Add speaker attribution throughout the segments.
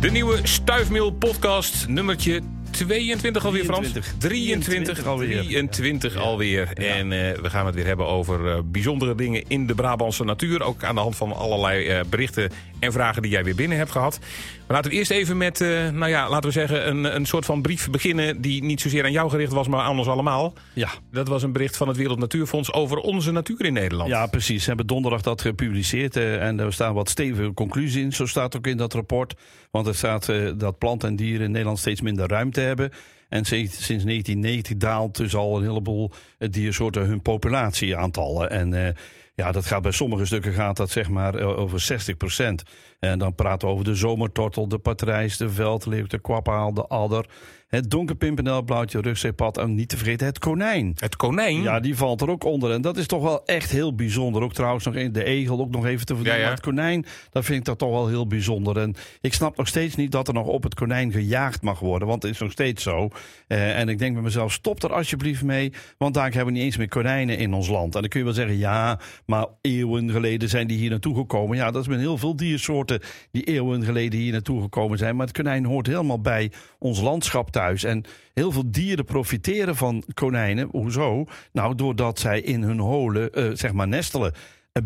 Speaker 1: De nieuwe Stuifmeel podcast, nummertje 22 alweer, Frans? 23 alweer. 23 alweer. En uh, we gaan het weer hebben over uh, bijzondere dingen in de Brabantse natuur. Ook aan de hand van allerlei uh, berichten en vragen die jij weer binnen hebt gehad. Maar laten we eerst even met, nou ja, laten we zeggen, een, een soort van brief beginnen... die niet zozeer aan jou gericht was, maar aan ons allemaal.
Speaker 2: Ja.
Speaker 1: Dat was een bericht van het Wereld Natuurfonds over onze natuur in Nederland.
Speaker 2: Ja, precies. Ze hebben donderdag dat gepubliceerd en er staan wat stevige conclusies in. Zo staat ook in dat rapport. Want er staat dat planten en dieren in Nederland steeds minder ruimte hebben... En sinds 1990 daalt dus al een heleboel diersoorten hun populatieaantallen. En uh, ja, dat gaat bij sommige stukken gaat dat zeg maar over 60 procent. En dan praten we over de zomertortel, de patrijs, de veldleeuw, de kwappaal, de adder. Het donkerpimpernel, blauwtje, rugzeepad en niet te vergeten het konijn.
Speaker 1: Het konijn?
Speaker 2: Ja, die valt er ook onder. En dat is toch wel echt heel bijzonder. Ook trouwens nog de egel ook nog even te verdienen.
Speaker 1: Ja,
Speaker 2: het konijn, dat vind ik dat toch wel heel bijzonder. En ik snap nog steeds niet dat er nog op het konijn gejaagd mag worden. Want het is nog steeds zo. Uh, en ik denk bij mezelf, stop er alsjeblieft mee. Want daar hebben we niet eens meer konijnen in ons land. En dan kun je wel zeggen, ja, maar eeuwen geleden zijn die hier naartoe gekomen. Ja, dat is met heel veel diersoorten die eeuwen geleden hier naartoe gekomen zijn. Maar het konijn hoort helemaal bij ons landschap thuis. En heel veel dieren profiteren van konijnen. Hoezo? Nou, doordat zij in hun holen, uh, zeg maar, nestelen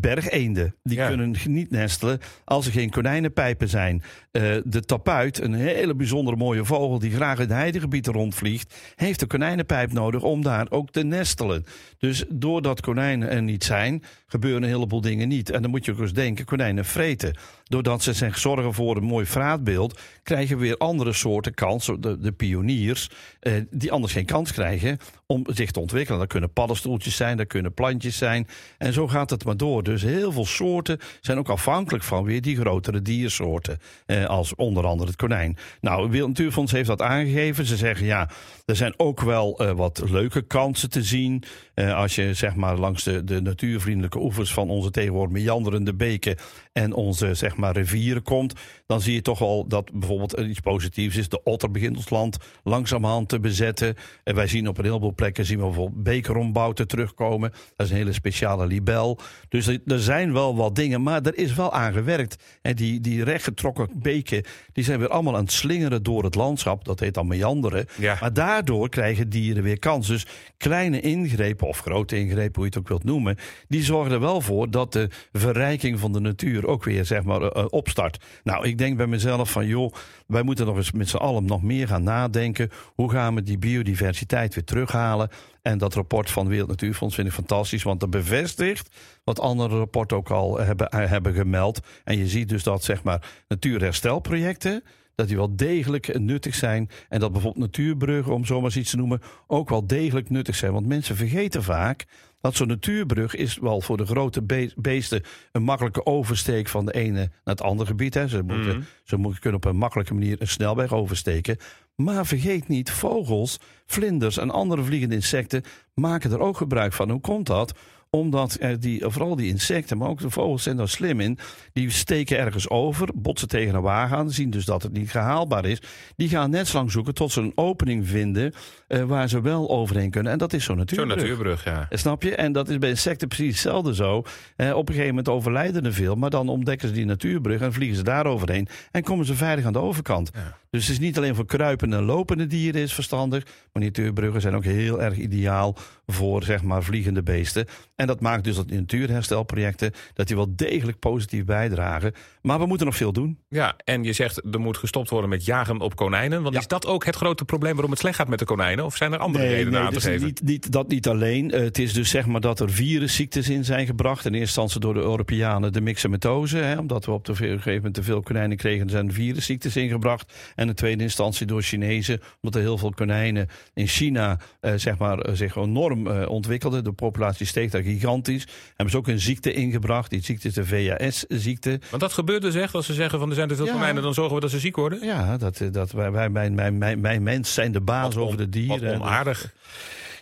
Speaker 2: bergeenden. Die ja. kunnen niet nestelen als er geen konijnenpijpen zijn. Uh, de tapuit, een hele bijzondere mooie vogel die graag in heidegebieden rondvliegt, heeft een konijnenpijp nodig om daar ook te nestelen. Dus doordat konijnen er niet zijn, gebeuren een heleboel dingen niet. En dan moet je ook eens denken, konijnen vreten. Doordat ze zich zorgen voor een mooi vraatbeeld, krijgen we weer andere soorten kans, de, de pioniers, uh, die anders geen kans krijgen om zich te ontwikkelen. Dat kunnen paddenstoeltjes zijn, dat kunnen plantjes zijn. En zo gaat het maar door. Dus heel veel soorten zijn ook afhankelijk van weer die grotere diersoorten. Eh, als onder andere het konijn. Nou, het Wereld Natuurfonds heeft dat aangegeven. Ze zeggen ja, er zijn ook wel uh, wat leuke kansen te zien. Uh, als je zeg maar langs de, de natuurvriendelijke oevers van onze tegenwoordig meanderende beken en onze zeg maar rivieren komt, dan zie je toch wel dat bijvoorbeeld iets positiefs is. De otter begint ons land langzamerhand te bezetten. En wij zien op een heleboel plekken zien we bijvoorbeeld bekerombouwten terugkomen. Dat is een hele speciale libel. Dus er, er zijn wel wat dingen, maar er is wel aan gewerkt. En die, die rechtgetrokken beken, die zijn weer allemaal aan het slingeren door het landschap. Dat heet dan meanderen.
Speaker 1: Ja.
Speaker 2: Maar daardoor krijgen dieren weer kans. Dus kleine ingrepen, of grote ingrepen, hoe je het ook wilt noemen, die zorgen er wel voor dat de verrijking van de natuur ook weer zeg maar uh, opstart. Nou, ik denk bij mezelf van joh, wij moeten nog eens met z'n allen nog meer gaan nadenken. Hoe gaan we die biodiversiteit weer terughalen? En dat rapport van Wereld Natuurfonds vind ik fantastisch, want dat bevestigt wat andere rapporten ook al hebben, hebben gemeld. En je ziet dus dat zeg maar natuurherstelprojecten dat die wel degelijk nuttig zijn. En dat bijvoorbeeld natuurbruggen, om zomaar iets te noemen, ook wel degelijk nuttig zijn. Want mensen vergeten vaak dat zo'n natuurbrug is wel voor de grote be beesten een makkelijke oversteek van de ene naar het andere gebied. Hè. Ze, moeten,
Speaker 1: Mhm.
Speaker 2: ze moeten kunnen op een makkelijke manier een snelweg oversteken. Maar vergeet niet, vogels, vlinders en andere vliegende insecten maken er ook gebruik van. Hoe komt dat? Omdat er die, vooral die insecten, maar ook de vogels zijn daar slim in. Die steken ergens over, botsen tegen een wagen aan, zien dus dat het niet gehaalbaar is. Die gaan net zo lang zoeken tot ze een opening vinden uh, waar ze wel overheen kunnen. En dat is zo'n
Speaker 1: Zo'n
Speaker 2: natuurbrug.
Speaker 1: natuurbrug, ja.
Speaker 2: Eh, Snap je? En dat is bij insecten precies hetzelfde zo. Eh, op een gegeven moment overlijden er veel, maar dan ontdekken ze die natuurbrug en vliegen ze daar overheen en komen ze veilig aan de overkant.
Speaker 1: Ja.
Speaker 2: Dus het is niet alleen voor kruipende en lopende dieren is verstandig, maar natuurbruggen zijn ook heel erg ideaal voor zeg maar vliegende beesten. En dat maakt dus dat die natuurherstelprojecten dat die wel degelijk positief bijdragen. Maar we moeten nog veel doen.
Speaker 1: Ja, en je zegt er moet gestopt worden met jagen op konijnen. Want
Speaker 2: Ja.
Speaker 1: is dat ook het grote probleem waarom het slecht gaat met de konijnen? Of zijn er andere redenen aan te
Speaker 2: dus
Speaker 1: geven?
Speaker 2: Niet, niet, dat niet alleen. Eh, het is dus zeg maar dat er virusziektes in zijn gebracht. In eerste instantie door de Europeanen de myxomatose. Hè, omdat we op een gegeven moment te veel konijnen kregen, er zijn virusziektes ingebracht. En in tweede instantie door Chinezen. Omdat er heel veel konijnen in China eh, zeg maar, eh, zich enorm ontwikkelden. De populatie steeg daar gigantisch. Hebben ze ook een ziekte ingebracht. Die ziekte is de VHS-ziekte.
Speaker 1: Want dat gebeurt dus echt als ze zeggen van er zijn te veel konijnen, dan zorgen we dat ze ziek worden.
Speaker 2: Ja, dat, eh, dat wij, wij, mijn, mijn, mijn, mijn mens zijn de baas over de dieren.
Speaker 1: Wat onaardig.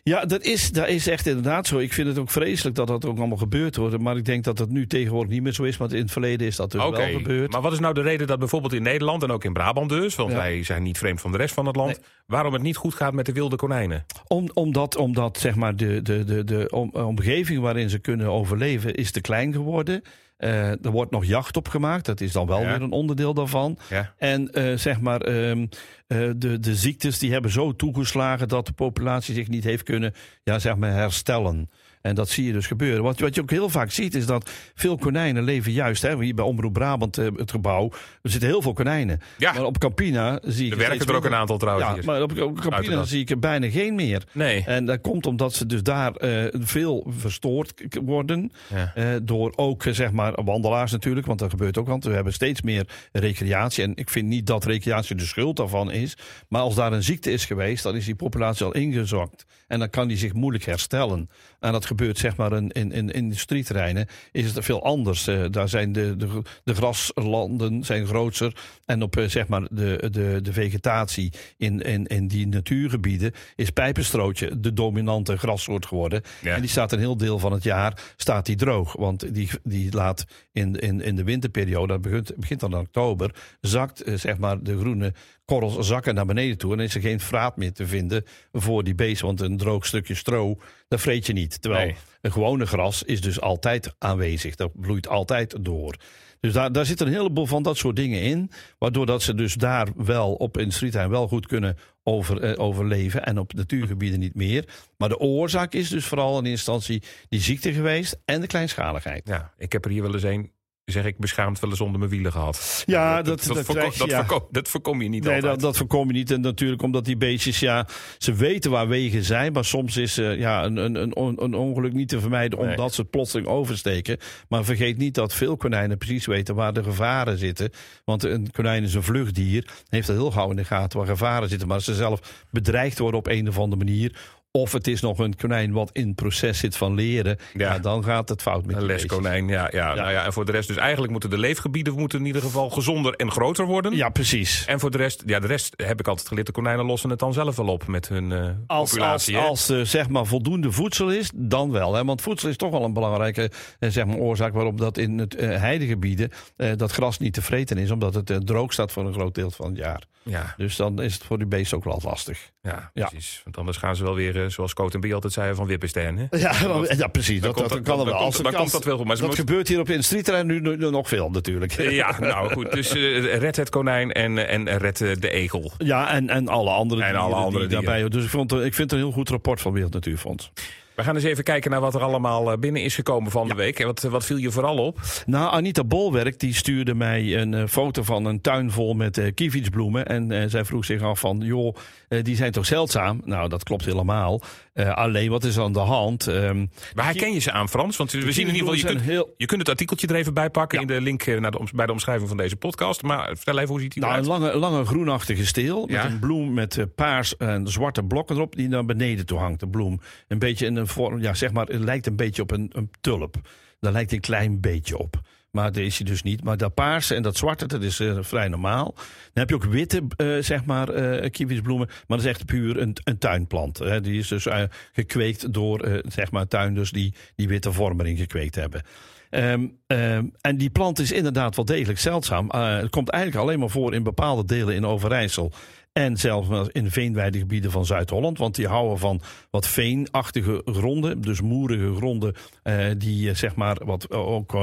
Speaker 2: Ja, dat is, dat is echt inderdaad zo. Ik vind het ook vreselijk dat dat ook allemaal gebeurd wordt. Maar ik denk dat het nu tegenwoordig niet meer zo is. Want in het verleden is dat dus
Speaker 1: Oké,
Speaker 2: wel gebeurd.
Speaker 1: maar wat is nou de reden dat bijvoorbeeld in Nederland en ook in Brabant dus, want
Speaker 2: Ja.
Speaker 1: wij zijn niet vreemd van de rest van het land,
Speaker 2: Nee.
Speaker 1: waarom het niet goed gaat met de wilde konijnen?
Speaker 2: Om, omdat, omdat zeg maar de, de, de, de om- omgeving waarin ze kunnen overleven is te klein geworden. Er wordt nog jacht op gemaakt. Dat is dan wel weer een onderdeel daarvan.
Speaker 1: Ja.
Speaker 2: En zeg maar, ehm, de, de ziektes die hebben zo toegeslagen dat de populatie zich niet heeft kunnen ja, zeg maar herstellen. En dat zie je dus gebeuren. Wat, wat je ook heel vaak ziet is dat veel konijnen leven juist. Hè, hier bij Omroep Brabant, eh, het gebouw. Er zitten heel veel konijnen.
Speaker 1: Ja.
Speaker 2: Maar op Campina zie ik...
Speaker 1: Er werken er ook een aantal trouwens
Speaker 2: Ja,
Speaker 1: hier.
Speaker 2: maar op, op Campina zie ik er bijna geen meer.
Speaker 1: Nee.
Speaker 2: En dat komt omdat ze dus daar eh, veel verstoord worden.
Speaker 1: Ja.
Speaker 2: Eh, door ook zeg maar wandelaars natuurlijk. Want dat gebeurt ook. Want we hebben steeds meer recreatie. En ik vind niet dat recreatie de schuld daarvan is. Maar als daar een ziekte is geweest, dan is die populatie al ingezakt. En dan kan die zich moeilijk herstellen. En dat gebeurt zeg maar in, in, in industrieterreinen. Is het veel anders. Eh, daar zijn de, de, de graslanden zijn groter. En op eh, zeg maar de, de, de vegetatie in, in, in die natuurgebieden is pijpenstrootje de dominante grassoort geworden.
Speaker 1: Ja.
Speaker 2: En die staat een heel deel van het jaar staat die droog. Want die, die laat in, in, in de winterperiode, dat begint, begint dan in oktober, zakt eh, zeg maar de groene korrels zakken naar beneden toe. En is er geen vraat meer te vinden voor die beesten. Want een droog stukje stro, dat vreet je niet. Terwijl
Speaker 1: Nee.
Speaker 2: een gewone gras is dus altijd aanwezig. Dat bloeit altijd door. Dus daar, daar zitten een heleboel van dat soort dingen in. Waardoor dat ze dus daar wel op in Streetheim wel goed kunnen over, eh, overleven. En op natuurgebieden niet meer. Maar de oorzaak is dus vooral in eerste instantie die ziekte geweest. En de kleinschaligheid.
Speaker 1: Ja, ik heb er hier wel eens een, zeg ik, beschaamd wel eens onder mijn wielen gehad.
Speaker 2: Ja, dat, dat,
Speaker 1: dat,
Speaker 2: je,
Speaker 1: dat, voorkom je niet
Speaker 2: Nee,
Speaker 1: altijd.
Speaker 2: dat, dat voorkom je niet. En natuurlijk omdat die beestjes, ja, ze weten waar wegen zijn. Maar soms is eh, ja, een, een, een, on- een ongeluk niet te vermijden
Speaker 1: Nee.
Speaker 2: omdat ze het plotseling oversteken. Maar vergeet niet dat veel konijnen precies weten waar de gevaren zitten. Want een konijn is een vluchtdier. Heeft dat heel gauw in de gaten waar gevaren zitten. Maar als ze zelf bedreigd worden op een of andere manier. Of het is nog een konijn wat in het proces zit van leren.
Speaker 1: Ja.
Speaker 2: Ja. dan gaat het fout met
Speaker 1: Een leskonijn, ja, ja, Nou ja. En voor de rest, dus eigenlijk moeten de leefgebieden moeten in ieder geval gezonder en groter worden.
Speaker 2: Ja, precies.
Speaker 1: En voor de rest, ja, de rest heb ik altijd geleerd. De konijnen lossen het dan zelf wel op met hun eh
Speaker 2: Als, als,
Speaker 1: populatie. hè?
Speaker 2: als er zeg maar voldoende voedsel is, dan wel. Hè? Want voedsel is toch wel een belangrijke eh, zeg maar, oorzaak waarom dat in het eh, heidegebieden dat gras niet te vreten is. Omdat het droog staat voor een groot deel van het jaar.
Speaker 1: Ja,
Speaker 2: Dus dan is het voor die beesten ook wel lastig.
Speaker 1: ja,
Speaker 2: Ja.
Speaker 1: precies. Want anders gaan ze wel weer, eh, zoals Coat en Bie altijd zeiden, van wippenstern. Hè?
Speaker 2: Ja, ja precies.
Speaker 1: Dan
Speaker 2: Dat, kan er wel.
Speaker 1: komt- dan dat wel goed. Maar
Speaker 2: dat gebeurt hier op de industrieterrein nu, nu, nu nog veel natuurlijk.
Speaker 1: Ja, nou goed. Dus eh, red het konijn en, en red eh, de egel.
Speaker 2: Ja, en, en alle andere
Speaker 1: En alle andere
Speaker 2: die
Speaker 1: dieren.
Speaker 2: daarbij. Dus ik, vond, ik vind het een heel goed rapport van Wereld Natuurfonds.
Speaker 1: We gaan eens even kijken naar wat er allemaal eh, binnen is gekomen van de week. En wat, wat viel je vooral op?
Speaker 2: Nou, Anita Bolwerk die stuurde mij een eh, foto van een tuin vol met kievitsbloemen. En zij vroeg zich af van, joh, eh, die zijn toch zeldzaam? Nou, dat klopt helemaal. Eh, alleen, wat is aan de hand? Ehm,
Speaker 1: Waar herken je ze aan, Frans? Want we zien in ieder geval, je kunt,
Speaker 2: heel...
Speaker 1: je kunt het artikeltje er even bij pakken
Speaker 2: Ja.
Speaker 1: in de link eh, naar de, bij de omschrijving van deze podcast. Maar vertel even, hoe ziet hij
Speaker 2: Nou, een
Speaker 1: eruit?
Speaker 2: lange, lange groenachtige steel
Speaker 1: Ja.
Speaker 2: met een bloem met paars en zwarte blokken erop die naar beneden toe hangt. De bloem. Een beetje in een vorm, ja zeg maar, het lijkt een beetje op een, een tulp. Daar lijkt een klein beetje op. Maar dat is dus niet. Maar dat paarse en dat zwarte, dat is eh, vrij normaal. Dan heb je ook witte, eh, zeg maar, eh kievitsbloemen. Maar dat is echt puur een, een tuinplant. Hè. Die is dus gekweekt door, zeg maar, tuinders die die witte vorm erin gekweekt hebben. Ehm, ehm, en die plant is inderdaad wel degelijk zeldzaam. Het komt eigenlijk alleen maar voor in bepaalde delen in Overijssel. En zelfs in veenweidegebieden van Zuid-Holland. Want die houden van wat veenachtige gronden. Dus moerige gronden. eh, die eh, zeg maar wat eh, ook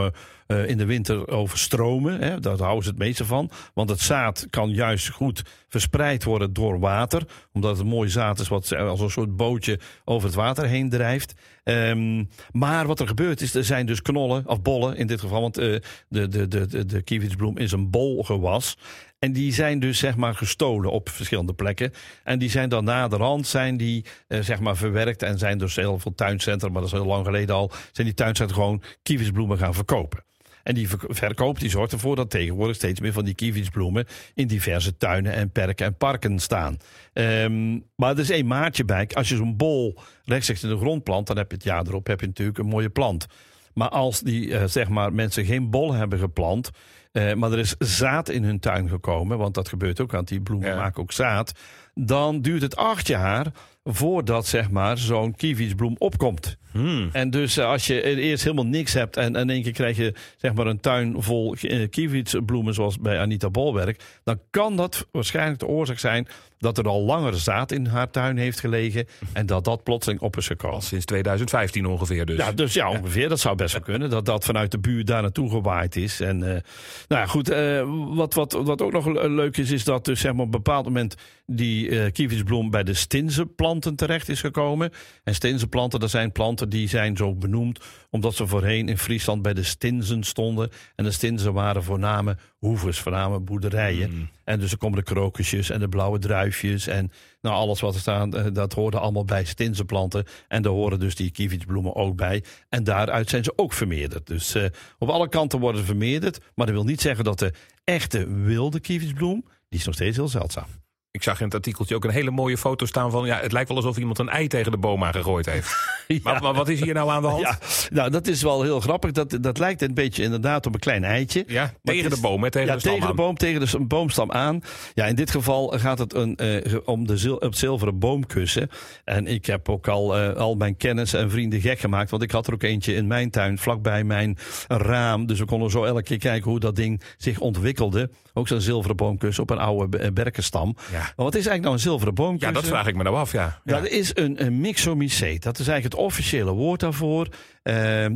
Speaker 2: eh, in de winter overstromen. Hè. Daar houden ze het meeste van. Want het zaad kan juist goed verspreid worden door water. Omdat het mooi zaad is wat als een soort bootje over het water heen drijft. Ehm, maar wat er gebeurt is, er zijn dus knollen, of bollen in dit geval. Want eh, de, de, de, de, de is een bolgewas. En die zijn dus zeg maar gestolen op verschillende plekken. En die zijn dan naderhand zijn die, eh, zeg maar verwerkt. En zijn dus heel veel tuincentra, maar dat is heel lang geleden al. Zijn die tuincentra gewoon kievitsbloemen gaan verkopen. En die verk- verkoop die zorgt ervoor dat tegenwoordig steeds meer van die kievitsbloemen in diverse tuinen en perken en parken staan. Ehm, maar er is één maatje bij. Als je zo'n bol rechtstreeks in de grond plant, dan heb je het jaar erop heb je natuurlijk een mooie plant. Maar als die eh, zeg maar mensen geen bol hebben geplant, eh, maar er is zaad in hun tuin gekomen, want dat gebeurt ook, want die bloemen
Speaker 1: Ja.
Speaker 2: maken ook zaad. dan duurt het acht jaar voordat zeg maar, zo'n kievitsbloem opkomt.
Speaker 1: Hmm.
Speaker 2: En dus eh, als je eerst helemaal niks hebt en in één keer krijg je zeg maar, een tuin vol eh, kievitsbloemen zoals bij Anita Bolwerk, dan kan dat waarschijnlijk de oorzaak zijn dat er al langer zaad in haar tuin heeft gelegen en dat dat plotseling op is gekomen.
Speaker 1: Sinds 2015 ongeveer dus.
Speaker 2: Ja, dus ja, ongeveer. Dat zou best wel kunnen. Dat dat vanuit de buurt daar naartoe gewaaid is. En uh, nou ja, goed. Uh, wat, wat, wat ook nog leuk is, is dat dus zeg maar op een bepaald moment die uh, kievitsbloem bij de stinzenplanten terecht is gekomen. En stinzenplanten, dat zijn planten die zijn zo benoemd omdat ze voorheen in Friesland bij de stinzen stonden. En de stinzen waren voorname hoevers, voorname boerderijen.
Speaker 1: Mm.
Speaker 2: En dus er komen de krokusjes en de blauwe druifjes en nou, alles wat er staat, dat hoorde allemaal bij stinzenplanten. En daar horen dus die kievitsbloemen ook bij. En daaruit zijn ze ook vermeerderd. Dus uh, op alle kanten worden ze vermeerderd. Maar dat wil niet zeggen dat de echte wilde kievitsbloem, die is nog steeds heel zeldzaam.
Speaker 1: Ik zag in het artikeltje ook een hele mooie foto staan van... ja, het lijkt wel alsof iemand een ei tegen de boom aangegooid heeft. ja. maar, maar, wat is hier nou aan de hand?
Speaker 2: Ja, nou, dat is wel heel grappig. Dat, dat lijkt een beetje inderdaad op een klein eitje.
Speaker 1: Ja, tegen de boom, hè, tegen
Speaker 2: ja,
Speaker 1: de stam
Speaker 2: tegen de boom, tegen de boomstam aan. Ja, in dit geval gaat het een, uh, om de zil, het zilveren boomkussen. En ik heb ook al, uh, al mijn kennis en vrienden gek gemaakt. Want ik had er ook eentje in mijn tuin, vlakbij mijn raam. Dus we konden zo elke keer kijken hoe dat ding zich ontwikkelde. Ook zo'n zilveren boomkussen op een oude berkenstam.
Speaker 1: Ja.
Speaker 2: Maar wat is eigenlijk nou een zilveren boomkussen?
Speaker 1: Ja, dat vraag ik me nou af, ja.
Speaker 2: ja. Dat is een, een mixomycete. Dat is eigenlijk het officiële woord daarvoor. Uh,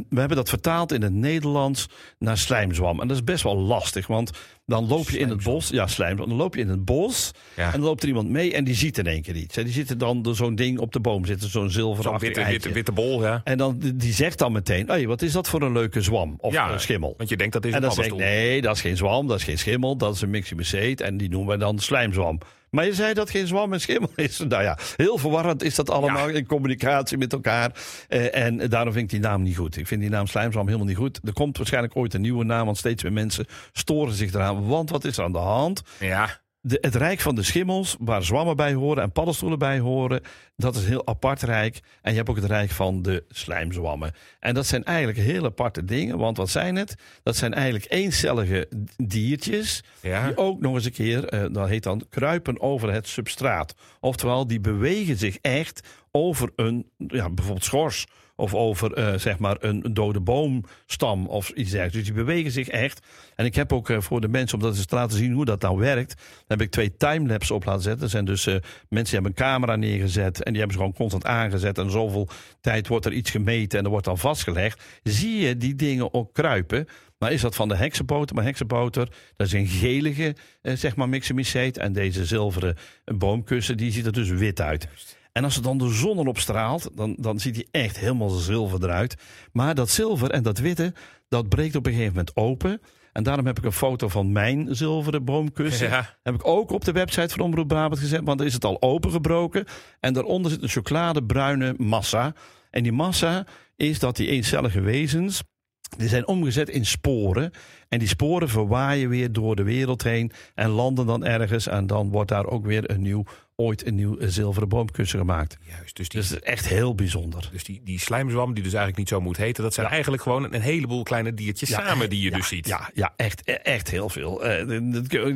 Speaker 2: we hebben dat vertaald in het Nederlands naar slijmzwam. En dat is best wel lastig, want dan loop je in het bos. Ja, slijmzwam. Dan loop je in het bos
Speaker 1: Ja.
Speaker 2: en dan loopt er iemand mee en die ziet in één keer iets. En die zit er dan zo'n ding op de boom zitten, zo'n zilveren
Speaker 1: Zo'n witte, witte, witte bol, ja.
Speaker 2: En dan die zegt dan meteen, hey, wat is dat voor een leuke zwam of
Speaker 1: ja,
Speaker 2: een schimmel?
Speaker 1: Want je denkt dat is
Speaker 2: En
Speaker 1: een
Speaker 2: dan
Speaker 1: paddenstoel.
Speaker 2: nee, dat is geen zwam, dat is geen schimmel, dat is een miximicete en die noemen we dan slijmzwam. Maar je zei dat geen zwam en schimmel is. Nou ja, heel verwarrend is dat allemaal in communicatie met elkaar. Eh, en daarom vind ik die naam niet goed. Ik vind die naam slijmzwam helemaal niet goed. Er komt waarschijnlijk ooit een nieuwe naam, want steeds meer mensen storen zich eraan. Want wat is er aan de hand?
Speaker 1: Ja,
Speaker 2: De, het rijk van de schimmels, waar zwammen bij horen en paddenstoelen bij horen, dat is een heel apart rijk. En je hebt ook het rijk van de slijmzwammen. En dat zijn eigenlijk heel aparte dingen, want wat zijn het? Dat zijn eigenlijk eencellige diertjes,
Speaker 1: ja.
Speaker 2: die ook nog eens een keer, eh, dat heet dan, kruipen over het substraat. Oftewel, die bewegen zich echt over een, ja, bijvoorbeeld schors. Of over uh, zeg maar een, dode boomstam of iets dergelijks. Dus die bewegen zich echt. En ik heb ook uh, voor de mensen, om dat eens te laten zien hoe dat nou werkt, heb ik twee timelapses op laten zetten. Er zijn dus uh, mensen die hebben een camera neergezet en die hebben ze gewoon constant aangezet. En zoveel tijd wordt er iets gemeten en er wordt dan vastgelegd. Zie je die dingen ook kruipen? Maar is dat van de heksenboter? Maar heksenboter, dat is een gelige, zeg maar, mixamicete. En deze zilveren boomkussen, die ziet er dus wit uit. En als er dan de zon erop straalt, dan, dan ziet hij echt helemaal zilver eruit. Maar dat zilver en dat witte, dat breekt op een gegeven moment open. En daarom heb ik een foto van mijn zilveren boomkussen.
Speaker 1: Ja.
Speaker 2: Heb ik ook op de website van Omroep Brabant gezet. Want dan is het al opengebroken. En daaronder zit een chocoladebruine massa. En die massa is dat die eencellige wezens... Die zijn omgezet in sporen. En die sporen verwaaien weer door de wereld heen. En landen dan ergens. En dan wordt daar ook weer een nieuw, ooit een nieuw zilveren boomkussen gemaakt.
Speaker 1: Juist, dus die,
Speaker 2: Dus het is echt heel bijzonder.
Speaker 1: dus die, die slijmzwam, die dus eigenlijk niet zo moet heten... dat zijn
Speaker 2: Ja.
Speaker 1: eigenlijk gewoon een heleboel kleine diertjes samen die je
Speaker 2: ja,
Speaker 1: dus ziet.
Speaker 2: Ja, ja echt, echt heel veel. Eh,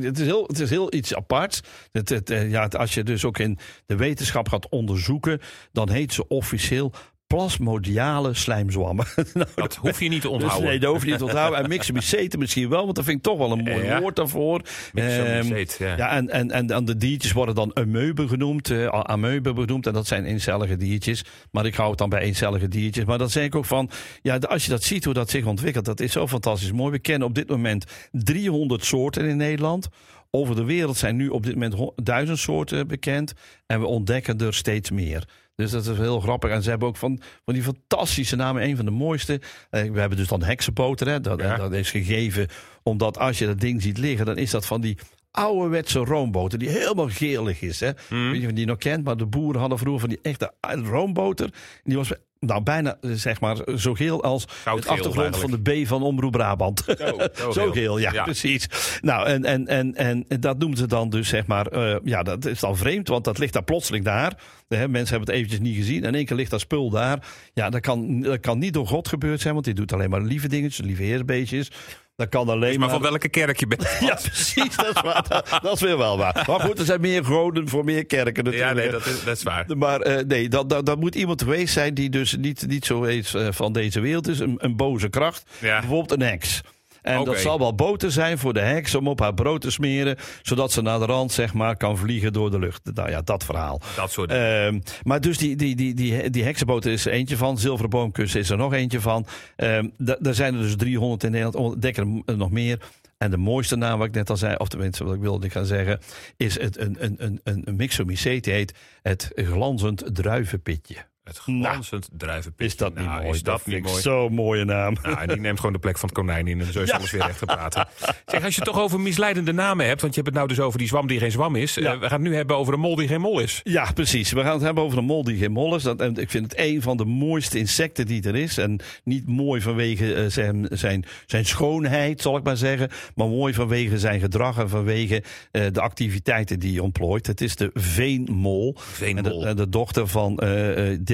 Speaker 2: het, is heel, het is heel iets aparts. Het, het, eh, ja, het- als je dus ook in de wetenschap gaat onderzoeken, dan heet ze officieel plasmodiale slijmzwammen. Nou,
Speaker 1: Dat hoef je niet te
Speaker 2: dus
Speaker 1: onthouden.
Speaker 2: nee, dat hoef je niet te onthouden. En mixomycete misschien wel, want dat vind ik toch wel een mooi
Speaker 1: Ja.
Speaker 2: woord daarvoor.
Speaker 1: Mixomycete,
Speaker 2: Ehm,
Speaker 1: ja.
Speaker 2: ja, en, en, en, en de diertjes worden dan ameuben genoemd, eh ameuben genoemd. En dat zijn eencellige diertjes. Maar ik hou het dan bij eencellige diertjes. Maar dan zeg ik ook van, ja, als je dat ziet hoe dat zich ontwikkelt, dat is zo fantastisch mooi. We kennen op dit moment 300 soorten in Nederland. Over de wereld zijn nu op dit moment duizend soorten bekend. En we ontdekken er steeds meer. Dus dat is heel grappig. En ze hebben ook van, van die fantastische namen. Een van de mooiste. Eh, we hebben dus dan heksenboter. Hè? Dat,
Speaker 1: Ja.
Speaker 2: dat is gegeven omdat als je dat ding ziet liggen, dan is dat van die ouderwetse roomboter. Die helemaal gelig is. Hè?
Speaker 1: Hmm.
Speaker 2: Weet je of je die nog kent? Maar de boeren hadden vroeger van die echte roomboter. Die was nou, bijna zeg maar, zo geel als het achtergrond van de B van Omroep Brabant.
Speaker 1: Zo,
Speaker 2: Zo
Speaker 1: geel.
Speaker 2: geel, ja,
Speaker 1: Ja.
Speaker 2: precies. Nou, en, en, en, en dat noemen ze dan dus, zeg maar, eh, ja, dat is dan vreemd, want dat ligt daar plotseling daar. Hè, mensen hebben het eventjes niet gezien. En in één keer ligt dat spul daar. Ja, dat kan, dat kan niet door God gebeurd zijn, want die doet alleen maar lieve dingetjes, lieve heersbeestjes. Dat kan alleen
Speaker 1: maar. van welke kerk je bent.
Speaker 2: ja, precies. Dat is, waar, dat, is weer wel waar. Maar goed, er zijn meer goden voor meer kerken natuurlijk.
Speaker 1: Ja, nee, dat is, dat is waar.
Speaker 2: Maar uh, nee, dat, dat, dat, moet iemand geweest zijn die dus niet, niet zo is uh, van deze wereld is. Een, een boze kracht. Ja. Bijvoorbeeld een heks. En dat zal wel boter zijn voor de heks om op haar brood te smeren. Zodat ze naar de rand zeg maar, kan vliegen door de lucht. Nou ja, dat verhaal.
Speaker 1: Dat soort uh,
Speaker 2: Maar dus die, die, die, die, die heksenboter is er eentje van. Zilveren boomkussen is er nog eentje van. Uh, daar zijn er dus 300 in Nederland. Dekken er nog meer. En de mooiste naam, wat ik net al zei, of tenminste wat ik wilde gaan zeggen, is het, een, een, een, een, een mixomycete heet het glanzend druivenpitje.
Speaker 1: Het glanzend nou.
Speaker 2: Is dat niet
Speaker 1: nou,
Speaker 2: mooi?
Speaker 1: Is dat, niet mooi?
Speaker 2: Zo'n mooie naam.
Speaker 1: Nou, die neemt gewoon de plek van het konijn in en zo is alles weer recht te praten. Zeg, als je het toch over misleidende namen hebt, want je hebt het nou dus over die zwam die geen zwam is. Ja. Uh, we gaan het nu hebben over een mol die geen mol is.
Speaker 2: Ja, precies. We gaan het hebben over een mol die geen mol is. Dat, en ik vind het een van de mooiste insecten die er is. En niet mooi vanwege uh, zijn, zijn, zijn schoonheid, zal ik maar zeggen. Maar mooi vanwege zijn gedrag en vanwege uh, de activiteiten die hij ontplooit. Het is de veenmol.
Speaker 1: Veenmol.
Speaker 2: En de, de dochter van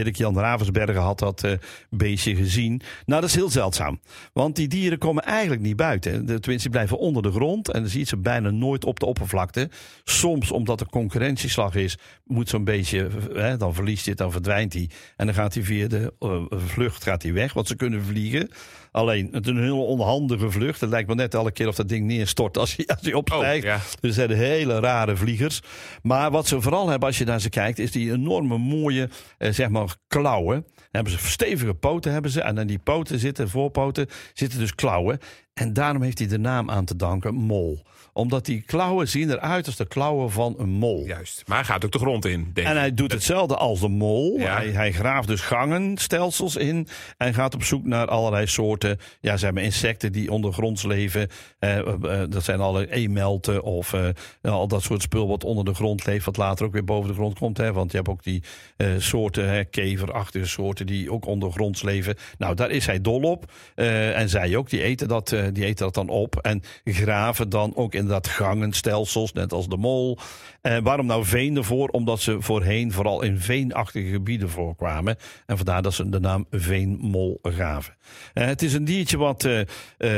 Speaker 2: Dirk-Jan Ravensberg had dat uh, beestje gezien. Nou, dat is heel zeldzaam. Want die dieren komen eigenlijk niet buiten. De, tenminste, die blijven onder de grond. En dan zie je ze bijna nooit op de oppervlakte. Soms, omdat er concurrentieslag is, moet zo'n beestje, hè, dan verliest hij dan verdwijnt hij. En dan gaat hij via de uh, vlucht gaat hij weg, want ze kunnen vliegen. Alleen, het is een hele onhandige vlucht. Het lijkt me net elke keer of dat ding neerstort als hij, als hij opstijgt. Oh, ja. Dus er zijn hele rare vliegers. Maar wat ze vooral hebben als je naar ze kijkt, is die enorme mooie, eh, zeg maar, klauwen. Dan hebben ze stevige poten hebben ze. En aan die poten zitten, voorpoten, zitten dus klauwen. En daarom heeft hij de naam aan te danken, mol omdat die klauwen zien eruit als de klauwen van een mol.
Speaker 1: Juist, maar hij gaat ook de grond in. Denk
Speaker 2: en hij doet hetzelfde als de mol. Ja. Hij, hij, graaft dus gangenstelsels in. En gaat op zoek naar allerlei soorten ja, zeg maar insecten die ondergronds leven. Eh, eh, dat zijn alle emelten of eh, al dat soort spul wat onder de grond leeft. Wat later ook weer boven de grond komt. Hè, want je hebt ook die eh, soorten, hè, keverachtige soorten die ook ondergronds leven. Nou, daar is hij dol op. Eh, en zij ook, die eten, dat, eh, die eten dat dan op. En graven dan ook in inderdaad gangenstelsels, net als de mol. Eh, waarom nou veen ervoor? Omdat ze voorheen vooral in veenachtige gebieden voorkwamen. En vandaar dat ze de naam veenmol gaven. Uh, het is een diertje wat uh,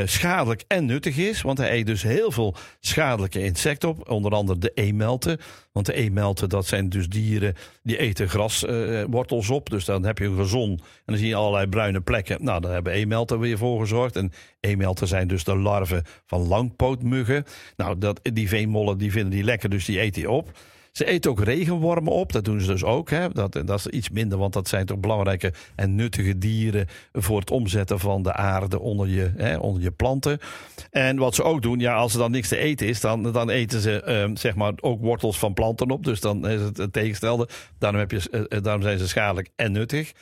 Speaker 2: schadelijk en nuttig is. Want hij eet dus heel veel schadelijke insecten op. Onder andere de emelten. Want de emelten, dat zijn dus dieren die eten graswortels op. Dus dan heb je een gezon. En dan zie je allerlei bruine plekken. Nou, daar hebben emelten weer voor gezorgd. En emelten zijn dus de larven van langpootmuggen. Nou, dat, die veenmollen die vinden die lekker, dus die eten die op. Ze eten ook regenwormen op. Dat doen ze dus ook. Hè. Dat, dat is iets minder, want dat zijn toch belangrijke en nuttige dieren voor het omzetten van de aarde onder je, hè, onder je planten. En wat ze ook doen, ja, als er dan niks te eten is, dan, dan eten ze um, zeg maar ook wortels van planten op. Dus dan is het het tegenstelde. Daarom, heb je, uh, daarom zijn ze schadelijk en nuttig.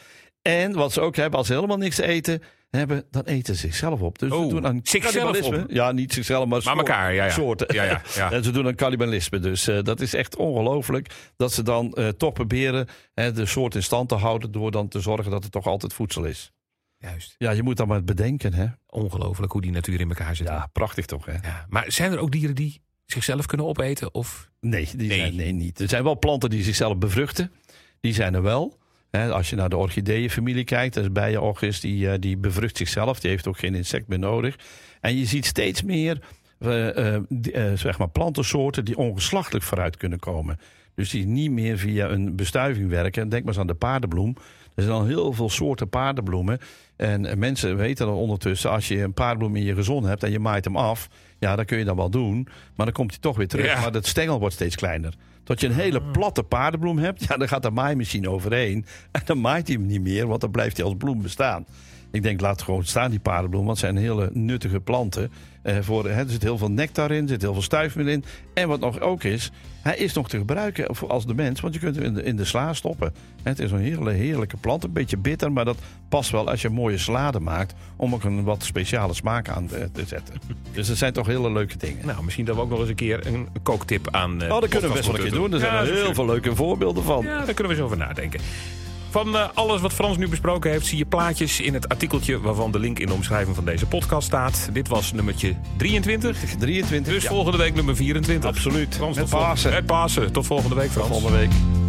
Speaker 2: En wat ze ook hebben, als ze helemaal niks te eten hebben, dan eten ze zichzelf op. Dus
Speaker 1: oh,
Speaker 2: ze doen aan
Speaker 1: cannibalisme.
Speaker 2: Ja, niet zichzelf, maar,
Speaker 1: maar elkaar, ja, ja.
Speaker 2: soorten.
Speaker 1: Ja, ja,
Speaker 2: en ze doen een cannibalisme. Dus uh, dat is echt ongelooflijk dat ze dan uh, toch proberen uh, de soort in stand te houden door dan te zorgen dat er toch altijd voedsel is.
Speaker 1: Juist.
Speaker 2: Ja, je moet dan maar bedenken. Hè?
Speaker 1: Ongelooflijk hoe die natuur in elkaar zit.
Speaker 2: Ja, prachtig toch. Hè?
Speaker 1: Ja, maar zijn er ook dieren die zichzelf kunnen opeten? Of?
Speaker 2: Nee, die nee. Zijn, nee, niet. Er zijn wel planten die zichzelf bevruchten. Die zijn er wel als je naar de orchideeënfamilie kijkt, dat is bijenorchis, die, uh, die bevrucht zichzelf. Die heeft ook geen insect meer nodig. En je ziet steeds meer uh, zeg maar plantensoorten die ongeslachtelijk vooruit kunnen komen. Dus die niet meer via een bestuiving werken. Denk maar eens aan de paardenbloem. Er zijn al heel veel soorten paardenbloemen. En mensen weten dan ondertussen, als je een paardenbloem in je gezond hebt en je maait hem af, ja, dan kun je dat wel doen. Maar dan komt hij toch weer terug. Ja. Maar dat stengel wordt steeds kleiner. Tot je een hele ah. platte paardenbloem hebt, ja, dan gaat de maaimachine overheen. En dan maait hij hem niet meer, want dan blijft hij als bloem bestaan. Ik denk, laat gewoon staan die paardenbloem, want het zijn hele nuttige planten. Uh, voor, hè, er zit heel veel nectar in, er zit heel veel stuifmeel in. En wat nog ook is, hij is nog te gebruiken als de mens, want je kunt hem in de, in de sla stoppen. Het is een hele heerlijke plant, een beetje bitter, maar dat past wel als je mooie salade maakt, om ook een wat speciale smaak aan te, te zetten. dus het zijn toch hele leuke dingen.
Speaker 1: Nou, misschien dat we ook nog eens een keer een kooktip aan. Uh,
Speaker 2: oh, dat kunnen we best wel een keer doen. Er zijn ja, heel veel leuke voorbeelden van.
Speaker 1: Ja, daar kunnen we eens over nadenken. Van uh, alles wat Frans nu besproken heeft, zie je plaatjes in het artikeltje waarvan de link in de omschrijving van deze podcast staat. Dit was nummertje 23.
Speaker 2: 23.
Speaker 1: Dus ja. volgende week nummer 24.
Speaker 2: Absoluut.
Speaker 1: Frans, met Pasen. Met Pasen. Tot volgende week, Frans.
Speaker 2: Tot volgende week.